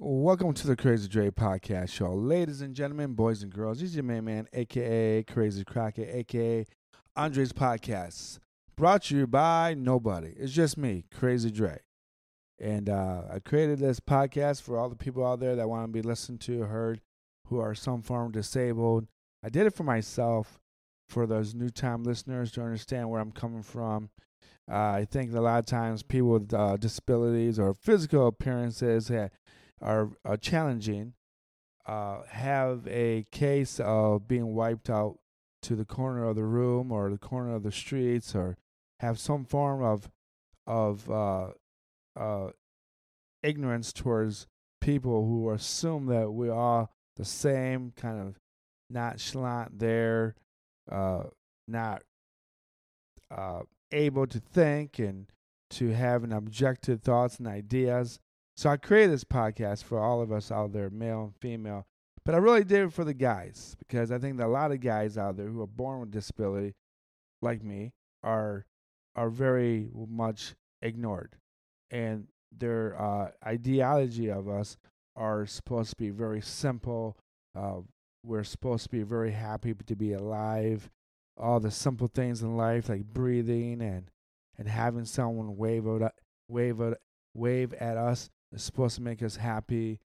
Welcome to the Crazy Dre Podcast Show. Ladies and gentlemen, boys and girls, this is your main man, aka Crazy Crockett, aka Andre's Podcast. Brought to you by nobody. It's just me, Crazy Dre. And uh, I created this podcast for all the people out there that want to be listened to, heard, who are some form disabled. I did it for myself, for those new time listeners to understand where I'm coming from. Uh, I think a lot of times people with uh, disabilities or physical appearances that are, are challenging uh, have a case of being wiped out to the corner of the room or the corner of the streets or have some form of of uh, uh, ignorance towards people who assume that we are the same kind of nonchalant there, uh, not uh, able to think and to have an objective thoughts and ideas. So I created this podcast for all of us out there, male and female. But I really did it for the guys because I think that a lot of guys out there who are born with disability, like me, are are very much ignored, and their uh, ideology of us are supposed to be very simple. Uh, we're supposed to be very happy to be alive. All the simple things in life, like breathing and and having someone wave at wave at, wave at us, supposed to make us happy.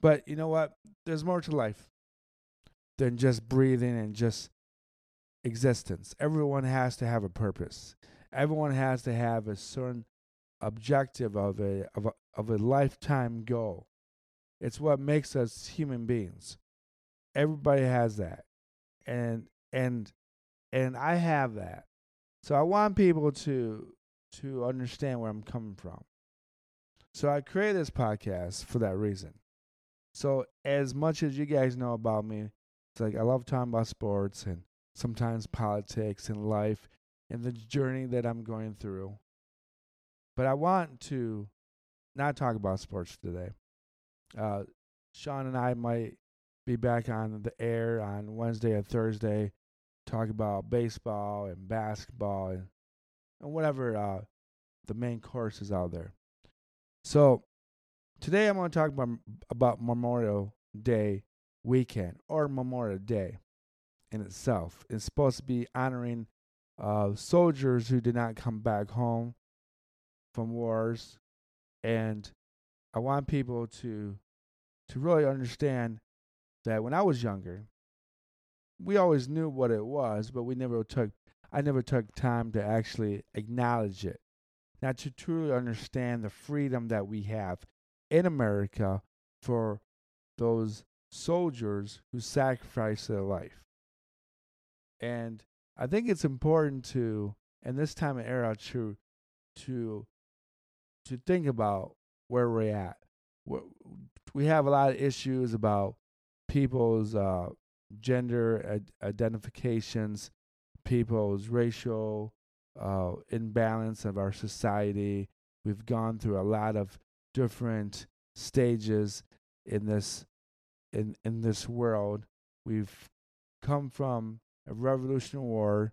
But you know what? There's more to life than just breathing and just existence. Everyone has to have a purpose. Everyone has to have a certain objective of a of a, of a lifetime goal. It's what makes us human beings. Everybody has that. And and and I have that. So I want people to to understand where I'm coming from. So I created this podcast for that reason. So as much as you guys know about me, it's like I love talking about sports and sometimes politics and life and the journey that I'm going through. But I want to not talk about sports today. Uh, Sean and I might be back on the air on Wednesday or Thursday, talk about baseball and basketball and, and whatever uh, the main course is out there. So today I'm going to talk about about Memorial Day weekend or Memorial Day in itself. It's supposed to be honoring uh, soldiers who did not come back home from wars, and I want people to to really understand that when I was younger, we always knew what it was, but we never took I never took time to actually acknowledge it. Not to truly understand the freedom that we have in America for those soldiers who sacrificed their life. And I think it's important to, in this time and era, to to to think about where we're at. We have a lot of issues about people's uh, gender ad- identifications, people's racial uh, imbalance of our society. We've gone through a lot of different stages in this in in this world. We've come from a Revolutionary War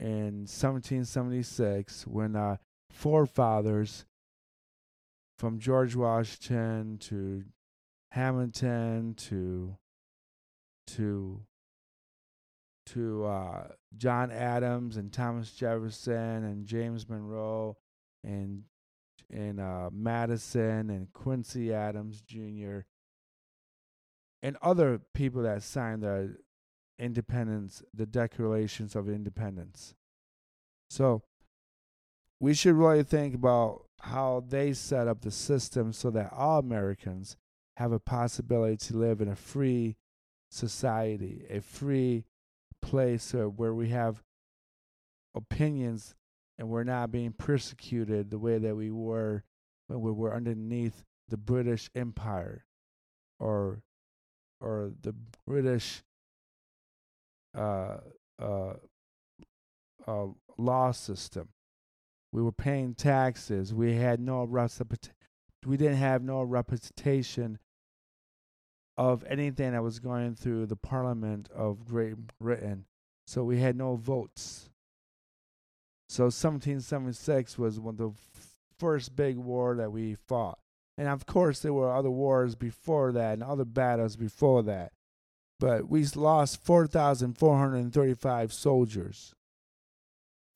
in 1776 when our forefathers from George Washington to Hamilton to to to uh, John Adams and Thomas Jefferson and James Monroe and and uh, Madison and Quincy Adams Jr. and other people that signed the independence, the Declarations of Independence. So we should really think about how they set up the system so that all Americans have a possibility to live in a free society, a free place uh, where we have opinions and we're not being persecuted the way that we were when we were underneath the British Empire or or the British uh, uh, uh, law system. We were paying taxes. We had no we didn't have no representation of anything that was going through the Parliament of Great Britain. So we had no votes. So 1776 was one of the first big war that we fought. And of course, there were other wars before that and other battles before that. But we lost 4,435 soldiers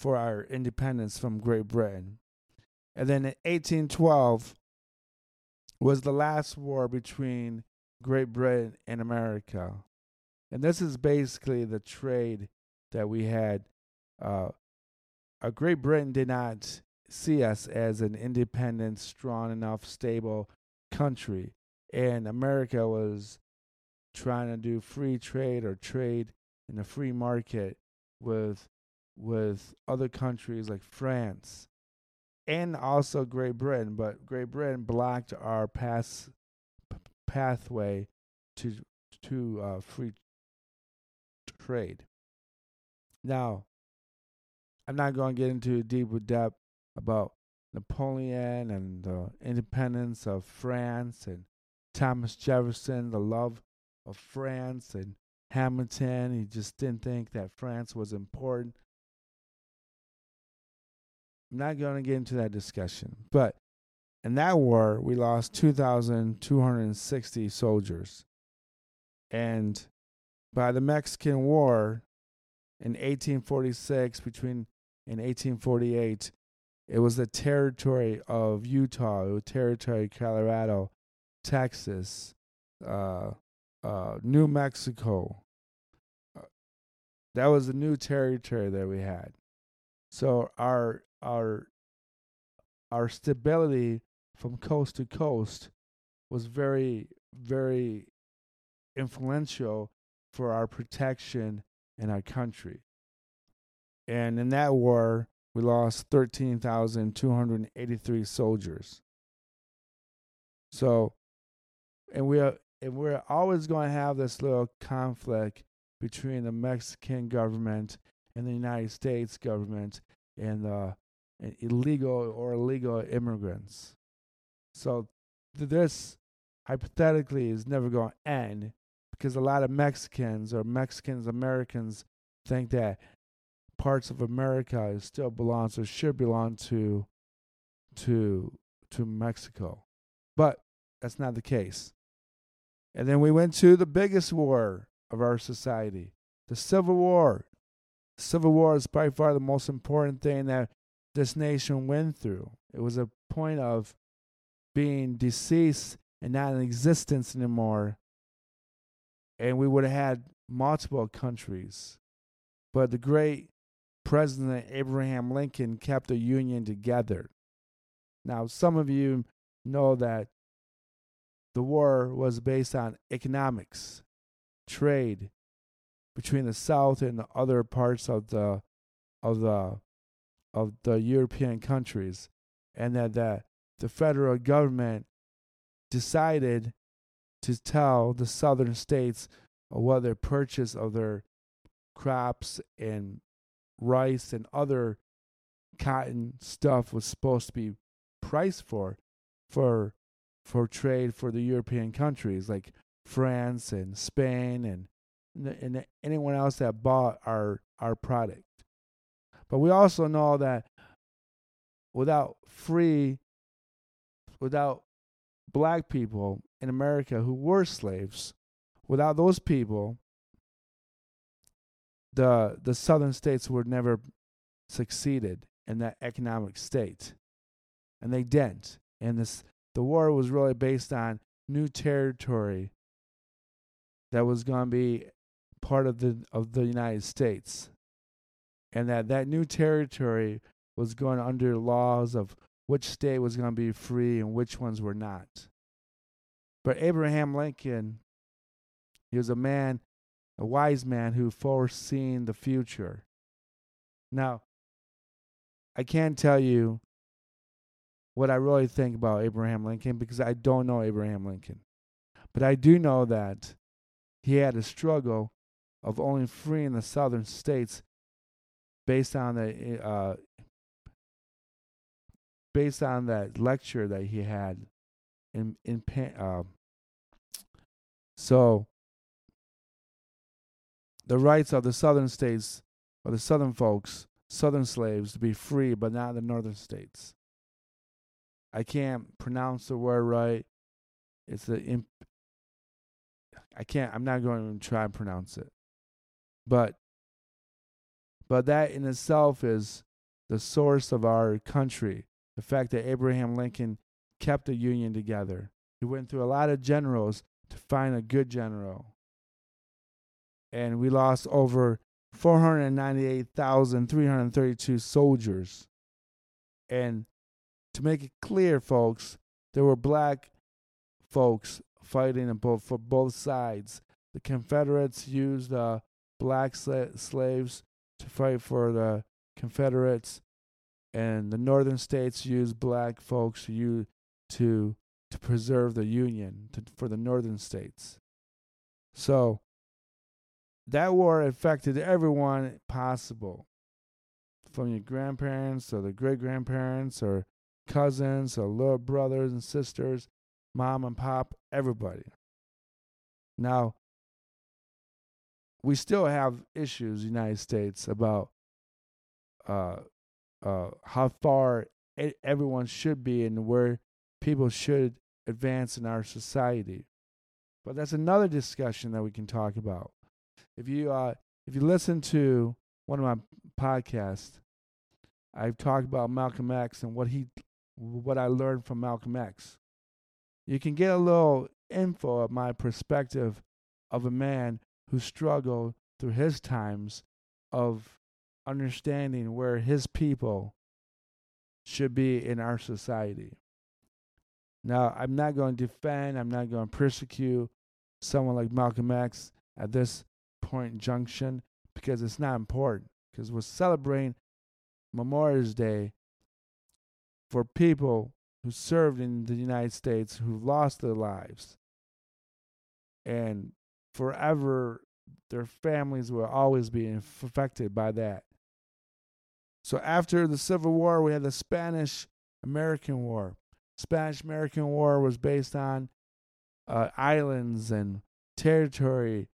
for our independence from Great Britain. And then in 1812 was the last war between Great Britain and America. And this is basically the trade that we had. Uh, Great Britain did not see us as an independent, strong enough, stable country. And America was trying to do free trade or trade in a free market with with other countries like France and also Great Britain, but Great Britain blocked our pass pathway to to uh, free trade. Now, I'm not going to get into deep depth about Napoleon and the independence of France and Thomas Jefferson, the love of France and Hamilton. He just didn't think that France was important. I'm not going to get into that discussion. But in that war, we lost 2,260 soldiers. And by the Mexican War in 1846, between in 1848, it was the territory of Utah, was territory of Colorado, Texas, uh, uh, New Mexico. Uh, that was the new territory that we had. So our our our stability from coast to coast was very very influential for our protection in our country. And in that war, we lost 13,283 soldiers. So, and we are and we're always going to have this little conflict between the Mexican government and the United States government and uh, the illegal or illegal immigrants. So this hypothetically is never going to end because a lot of Mexicans or Mexicans Americans think that parts of America still belongs or should belong to to to Mexico. But that's not the case. And then we went to the biggest war of our society, the Civil War. The Civil War is by far the most important thing that this nation went through. It was a point of being deceased and not in existence anymore. And we would have had multiple countries. But the great President Abraham Lincoln kept the Union together. Now, some of you know that the war was based on economics, trade between the South and the other parts of the of the of the European countries, and that, that the federal government decided to tell the southern states what their purchase of their crops and rice and other cotton stuff was supposed to be priced for for for trade for the European countries like France and Spain and and anyone else that bought our our product. But we also know that without free without black people in America who were slaves, without those people the the southern states would never succeeded in that economic state. And they didn't. And this the war was really based on new territory that was going to be part of the of the United States, and that that new territory was going under laws of which state was going to be free and which ones were not. But Abraham Lincoln, he was a man, a wise man who foreseen the future. Now, I can't tell you what I really think about Abraham Lincoln because I don't know Abraham Lincoln. But I do know that he had a struggle of only freeing the southern states based on the uh, based on that lecture that he had in in uh, so the rights of the southern states or the southern folks southern slaves to be free but not the northern states I can't pronounce the word right. It's the imp. I can't. I'm not going to try and pronounce it, but but that in itself is the source of our country. The fact that Abraham Lincoln kept the Union together. He went through a lot of generals to find a good general. And we lost over 498,332 soldiers. And to make it clear, folks, there were black folks fighting for both sides. The Confederates used uh, black sla- slaves to fight for the Confederates, and the northern states used black folks to to to preserve the union to, for the northern states. So that war affected everyone possible, from your grandparents or the great grandparents or cousins or little brothers and sisters, mom and pop, everybody. Now, we still have issues, United States, about uh, uh, how far everyone should be and where people should advance in our society. But that's another discussion that we can talk about. If you uh, if you listen to one of my podcasts, I've talked about Malcolm X and what he what I learned from Malcolm X. You can get a little info of my perspective of a man who struggled through his times of understanding where his people should be in our society. Now, I'm not going to defend, I'm not going to persecute someone like Malcolm X at this point in junction because it's not important. Because we're celebrating Memorial Day for people who served in the United States who lost their lives. And forever, their families will always be affected by that. So after the Civil War, we had the Spanish American War. Spanish American War was based on uh, islands and territory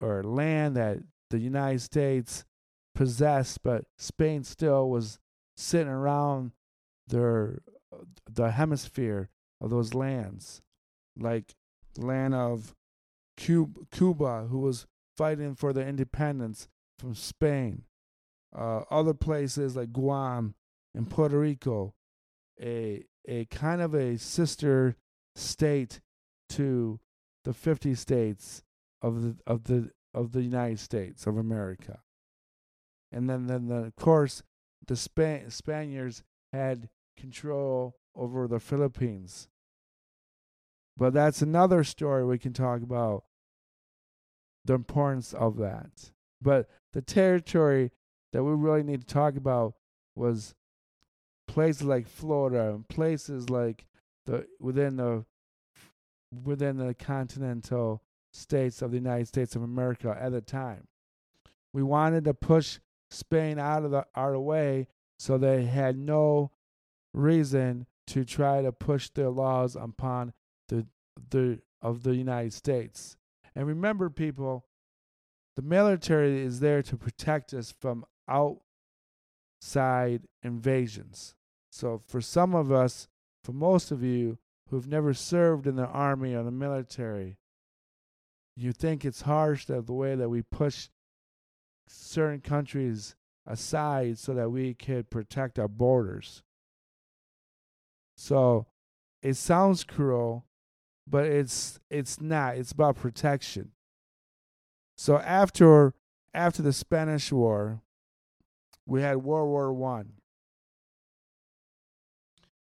or land that the United States possessed, but Spain still was sitting around their the hemisphere of those lands, like land of Cuba, who was fighting for their independence from Spain. Uh, other places like Guam and Puerto Rico, a a kind of a sister state to the 50 states of the of the of the United States of America. And then then the, of course the Span- Spaniards had control over the Philippines. But that's another story we can talk about the importance of that. But the territory that we really need to talk about was places like Florida and places like the within the within the continental states of the United States of America at the time. We wanted to push Spain out of the the way so they had no reason to try to push their laws upon the the of the United States. And remember people, the military is there to protect us from outside invasions. So for some of us, for most of you who've never served in the army or the military, you think it's harsh that the way that we push certain countries aside so that we could protect our borders. So it sounds cruel, but it's it's not. It's about protection. So after after the Spanish War, we had World War One.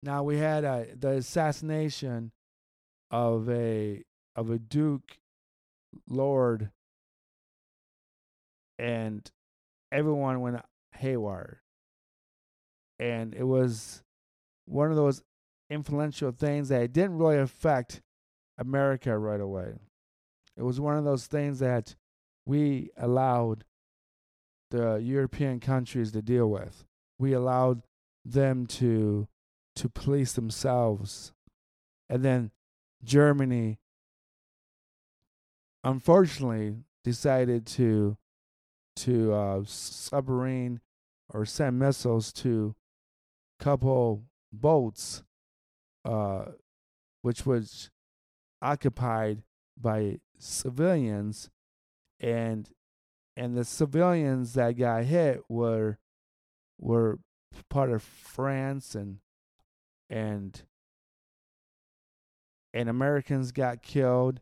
Now we had a, the assassination of a of a duke lord and everyone went haywire. And it was one of those influential things that didn't really affect America right away. It was one of those things that we allowed the European countries to deal with. We allowed them to to police themselves. And then Germany, unfortunately, decided to to uh, submarine or send missiles to couple boats uh, which was occupied by civilians, and and the civilians that got hit were were part of France and and and Americans got killed,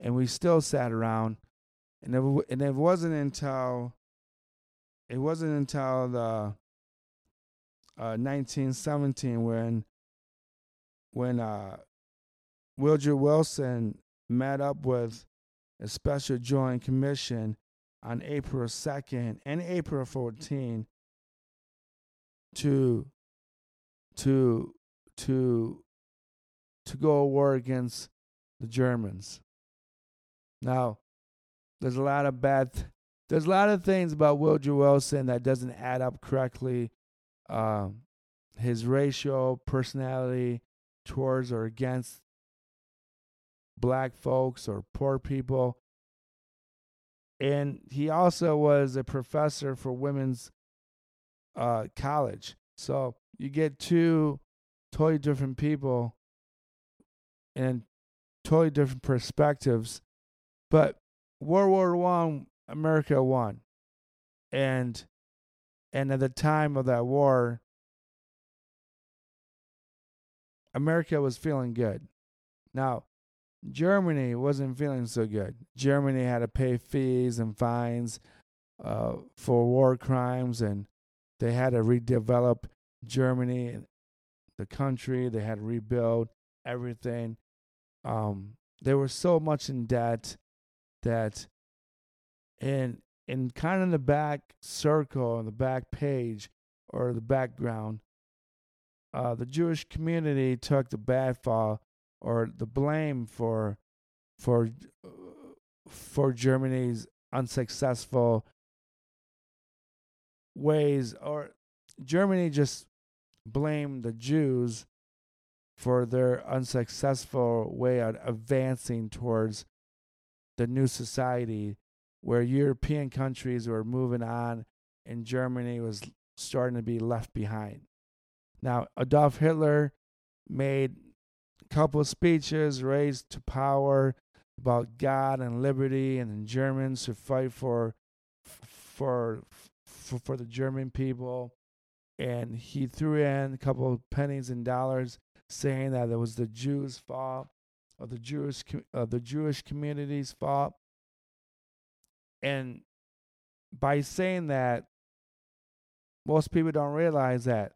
and we still sat around, and it, and it wasn't until it wasn't until the uh, 1917 when when uh, Wilson met up with a special joint commission on April 2nd and April 14 to to to to go war against the Germans. Now, there's a lot of bad th- there's a lot of things about Woodrow Wilson that doesn't add up correctly. Um, his racial personality towards or against black folks or poor people. And he also was a professor for women's uh, college. So you get two totally different people and totally different perspectives. But World War One, America won, and and at the time of that war, America was feeling good. Now, Germany wasn't feeling so good. Germany had to pay fees and fines uh, for war crimes, and they had to redevelop Germany, the country. They had to rebuild everything. Um, they were so much in debt that, in in kind of the back circle, on the back page or the background, uh, the Jewish community took the bad fall or the blame for for for Germany's unsuccessful ways or Germany just blamed the Jews for their unsuccessful way of advancing towards the new society where European countries were moving on and Germany was starting to be left behind. Now, Adolf Hitler made couple speeches raised to power about God and liberty and Germans who fight for for for, for the German people and he threw in a couple of pennies and dollars saying that it was the Jews' fault or the Jewish uh, the Jewish community's fault. And by saying that, most people don't realize that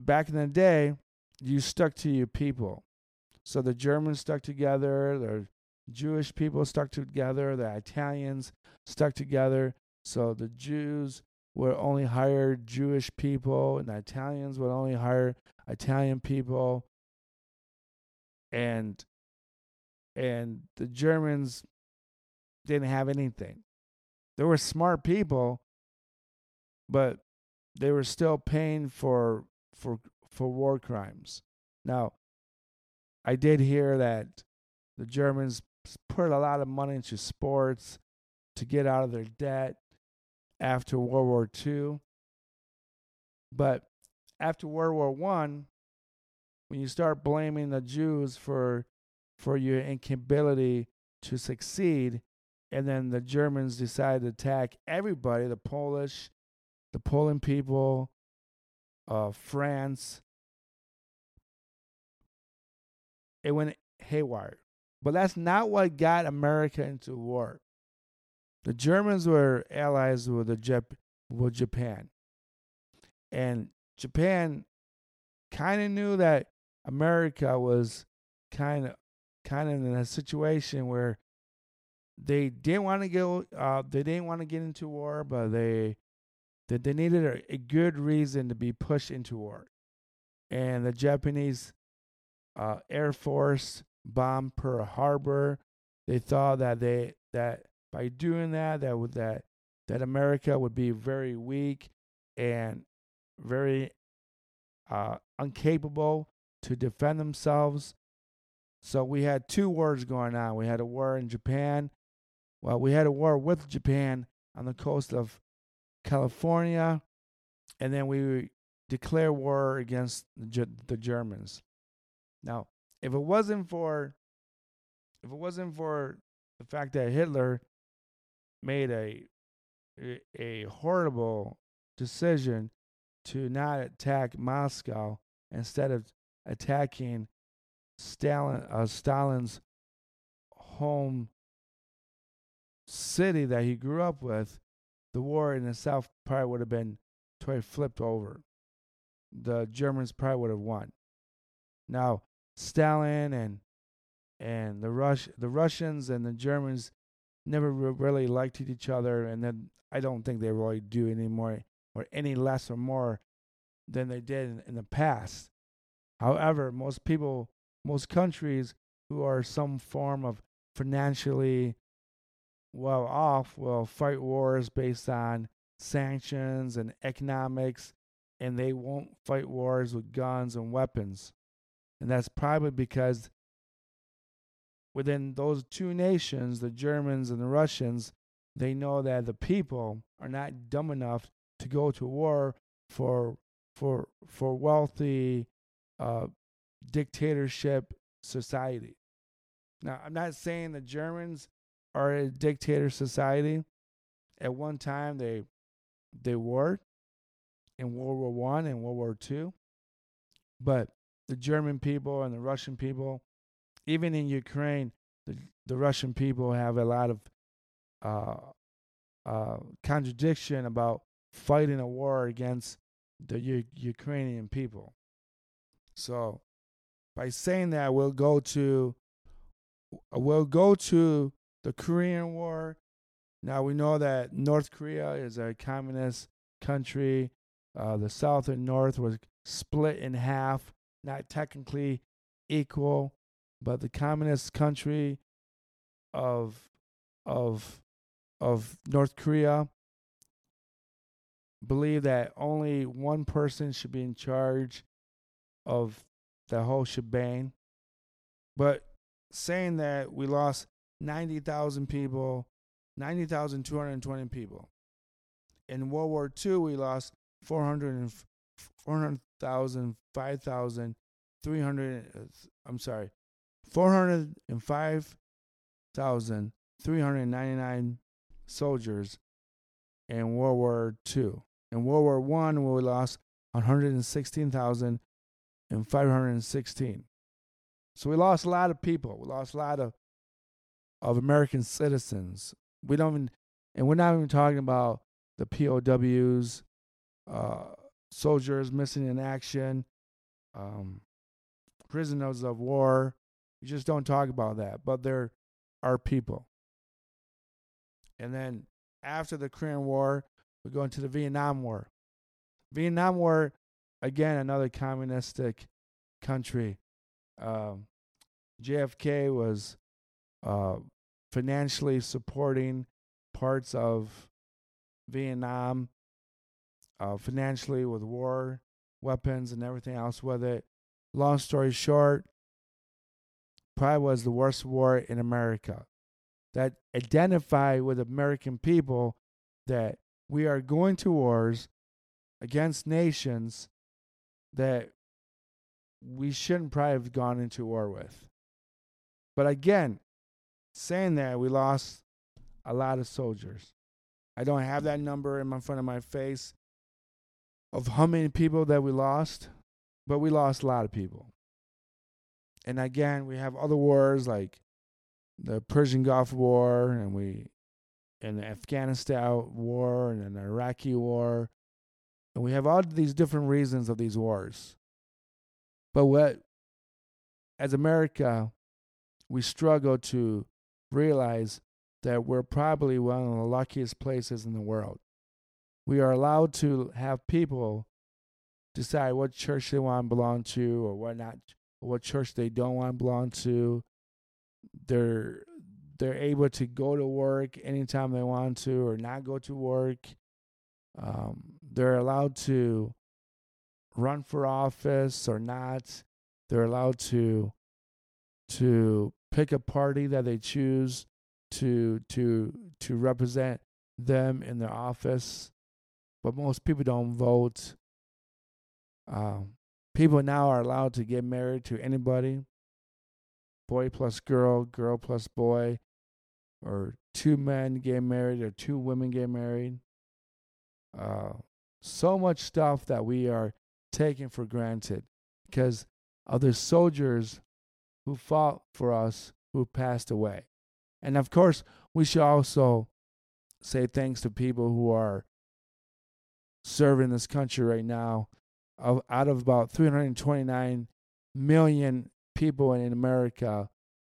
back in the day, you stuck to your people. So the Germans stuck together, the Jewish people stuck together, the Italians stuck together. So the Jews would only hire Jewish people, and the Italians would only hire Italian people, and and the Germans didn't have anything. They were smart people, but they were still paying for for for war crimes. Now, I did hear that the Germans put a lot of money into sports to get out of their debt after World War II. But after World War One, when you start blaming the Jews for for your incapability to succeed, and then the Germans decide to attack everybody, the Polish, the Poland people, France, it went haywire. But that's not what got America into war. The Germans were allies with the Jap- with Japan, and Japan kind of knew that America was kind of kind of in a situation where they didn't want to go uh, they didn't want to get into war but they that they needed a, good reason to be pushed into war and the japanese uh, air force bombed pearl harbor they thought that they that by doing that, that would that that America would be very weak and very uh, incapable to defend themselves. So we had two wars going on. We had a war in Japan. Well, we had a war with Japan on the coast of California, and then we declare war against the, Germans. Now, if it wasn't for if it wasn't for the fact that Hitler made a a horrible decision to not attack Moscow instead of attacking Stalin uh, Stalin's home city that he grew up with, the war in the south probably would have been totally flipped over. The Germans probably would have won. Now, Stalin and and the Rush the Russians and the Germans never really liked each other, and then I don't think they really do anymore or any less or more than they did in, in the past. However, most people, most countries who are some form of financially well off will fight wars based on sanctions and economics, and they won't fight wars with guns and weapons. And that's probably because within those two nations, the Germans and the Russians, they know that the people are not dumb enough to go to war for for for wealthy uh, dictatorship society. Now, I'm not saying the Germans are a dictator society. At one time, they they were in World War One and World War Two, but the German people and the Russian people, even in Ukraine, the the Russian people have a lot of uh, uh, contradiction about fighting a war against the U- Ukrainian people. So, by saying that, we'll go to we'll go to the Korean War. Now we know that North Korea is a communist country. Uh, the South and North was split in half, not technically equal, but the communist country of of of North Korea believe that only one person should be in charge of the whole shebang. But saying that we lost 90,000 people, 90,220 people. In World War II, we lost 400,000, 400, 5,000, 300, uh, I'm sorry, 405,399 soldiers in World War II. In World War One, we lost 116,516. So we lost a lot of people. We lost a lot of of American citizens. We don't even, and we're not even talking about the POWs, uh, soldiers missing in action, um, prisoners of war. We just don't talk about that. But there are people. And then after the Korean War, we go into the Vietnam War. Vietnam War, again, another communistic country. Um, JFK was uh, financially supporting parts of Vietnam, uh, financially with war, weapons, and everything else with it. Long story short, probably was the worst war in America. That identify with American people that we are going to wars against nations that we shouldn't probably have gone into war with. But again, saying that, we lost a lot of soldiers. I don't have that number in my front of my face of how many people that we lost, but we lost a lot of people. And again, we have other wars like the Persian Gulf War, and we and the Afghanistan war and the Iraqi war. And we have all these different reasons of these wars. But what, as America, we struggle to realize that we're probably one of the luckiest places in the world. We are allowed to have people decide what church they want to belong to or what not, what church they don't want to belong to. They're they're able to go to work anytime they want to or not go to work. Um, they're allowed to run for office or not. They're allowed to to pick a party that they choose to to to represent them in their office. But most people don't vote. Um, people now are allowed to get married to anybody boy plus girl, girl plus boy, or two men get married or two women get married. Uh, so much stuff that we are taking for granted because of the soldiers who fought for us who passed away. And of course, we should also say thanks to people who are serving this country right now. Out of about 329 million people in America,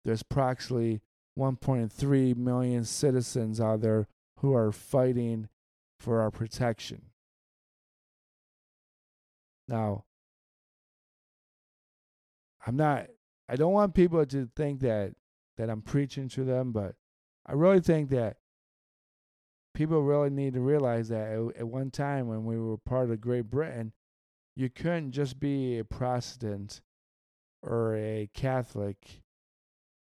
there's approximately 1.3 million citizens out there who are fighting for our protection. Now, I'm not I don't want people to think that that I'm preaching to them, but I really think that people really need to realize that at, at one time when we were part of Great Britain, you couldn't just be a Protestant or a Catholic.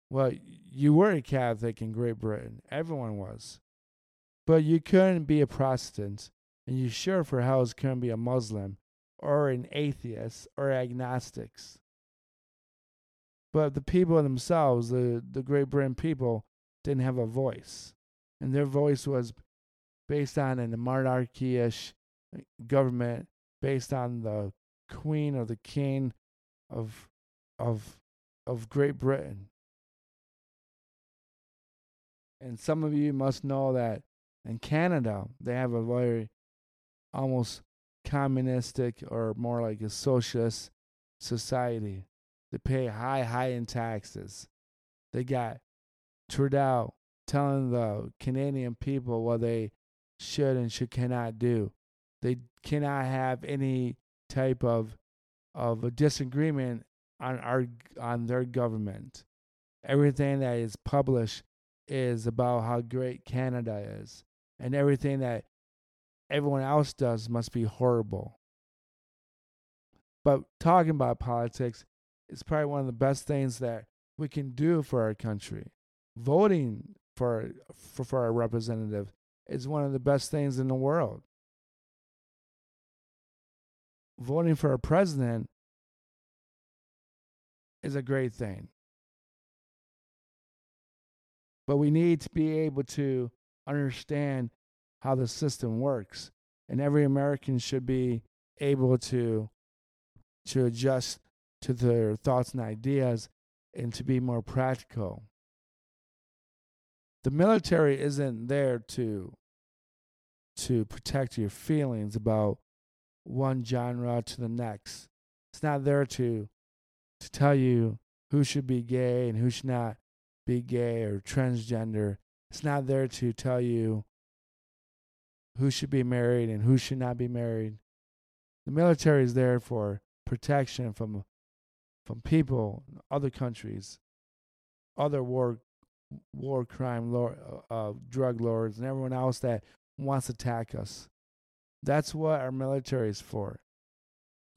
Well, you were a Catholic in Great Britain. Everyone was. But you couldn't be a Protestant, and you sure for hell couldn't be a Muslim or an atheist or agnostics. But the people themselves, the, the Great Britain people, didn't have a voice. And their voice was based on a monarchy-ish uh, government, based on the queen or the king of of of Great Britain. And some of you must know that in Canada they have a very almost communistic or more like a socialist society. They pay high, high in taxes. They got Trudeau telling the Canadian people what they should and should cannot do. They cannot have any type of of a disagreement on our on their government. Everything that is published is about how great Canada is, and everything that everyone else does must be horrible. But talking about politics is probably one of the best things that we can do for our country. Voting for for, for our representative is one of the best things in the world. Voting for a president is a great thing. But we need to be able to understand how the system works. And every American should be able to to adjust to their thoughts and ideas and to be more practical. The military isn't there to to protect your feelings about one genre to the next. It's not there to to tell you who should be gay and who should not be gay or transgender. It's not there to tell you who should be married and who should not be married. The military is there for protection from from people, other countries, other war war crime lord, uh, uh, drug lords, and everyone else that wants to attack us. That's what our military is for.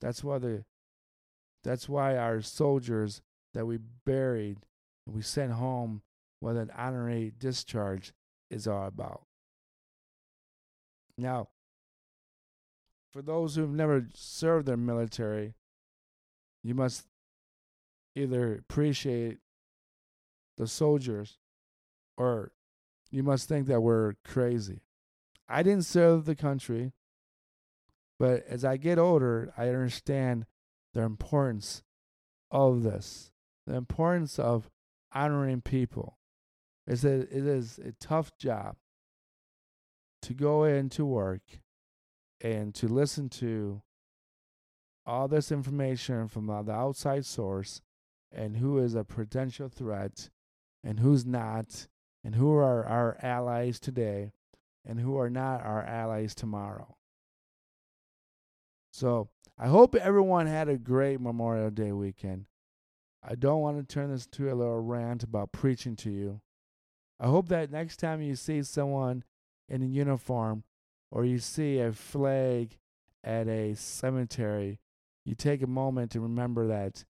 That's why the that's why our soldiers that we buried and we sent home with an honorary discharge is all about. Now, for those who've never served their military, you must either appreciate the soldiers or you must think that we're crazy. I didn't serve the country, but as I get older, I understand the importance of this, the importance of honoring people. Is that it is a tough job to go into work and to listen to all this information from the outside source and who is a potential threat and who's not and who are our allies today and who are not our allies tomorrow. So I hope everyone had a great Memorial Day weekend. I don't want to turn this to a little rant about preaching to you. I hope that next time you see someone in a uniform or you see a flag at a cemetery, you take a moment to remember that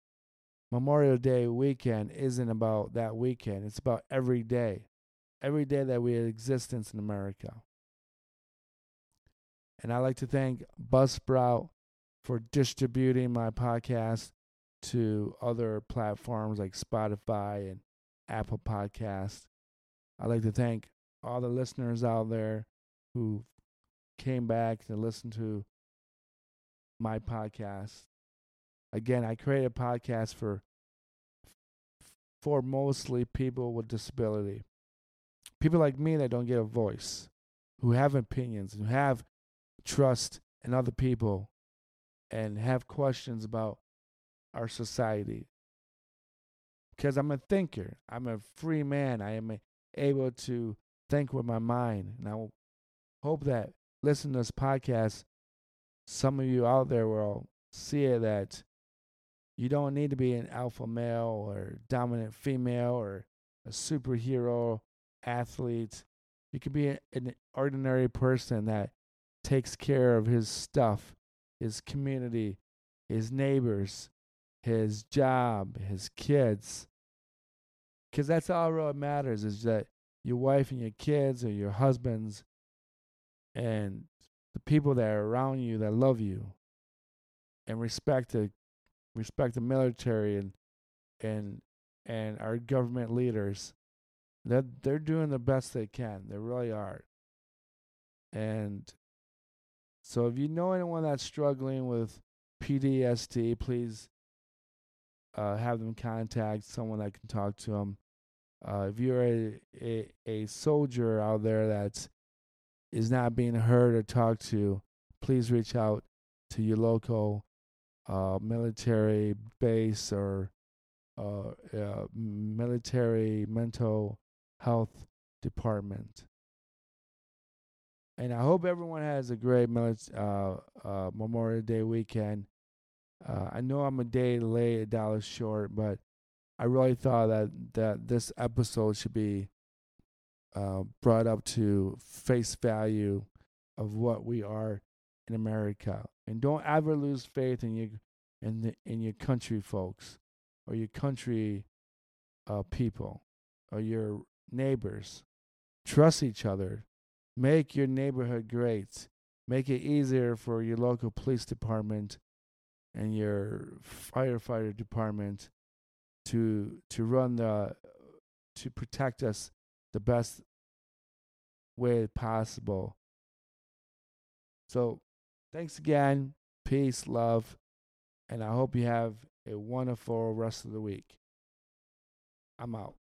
Memorial Day weekend isn't about that weekend. It's about every day, every day that we have existence in America. And I'd like to thank Buzzsprout for distributing my podcast to other platforms like Spotify and Apple Podcasts. I'd like to thank all the listeners out there who came back to listen to my podcast. Again, I created a podcast for for mostly people with disability. People like me that don't get a voice, who have opinions, who have trust in other people and have questions about our society. Because I'm a thinker, I'm a free man, I am able to think with my mind. And I hope that listening to this podcast, some of you out there will see that you don't need to be an alpha male or dominant female or a superhero athlete. You can be an ordinary person that takes care of his stuff, his community, his neighbors, his job, his kids. Because that's all really matters is that your wife and your kids or your husbands and the people that are around you that love you and respect the respect the military and and and our government leaders that they're doing the best they can. They really are. And so if you know anyone that's struggling with PTSD please uh, have them contact someone that can talk to them uh, if you're a, a, a soldier out there that is not being heard or talked to, please reach out to your local uh, military base or uh, uh, military mental health department. And I hope everyone has a great uh, uh, Memorial Day weekend. Uh, I know I'm a day late, a dollar short, but I really thought that that this episode should be brought up to face value of what we are in America, and don't ever lose faith in your in the in your country, folks, or your country uh, people, or your neighbors. Trust each other. Make your neighborhood great. Make it easier for your local police department and your firefighter department to to run the to protect us the best way possible. So, thanks again. Peace, love, and I hope you have a wonderful rest of the week. I'm out.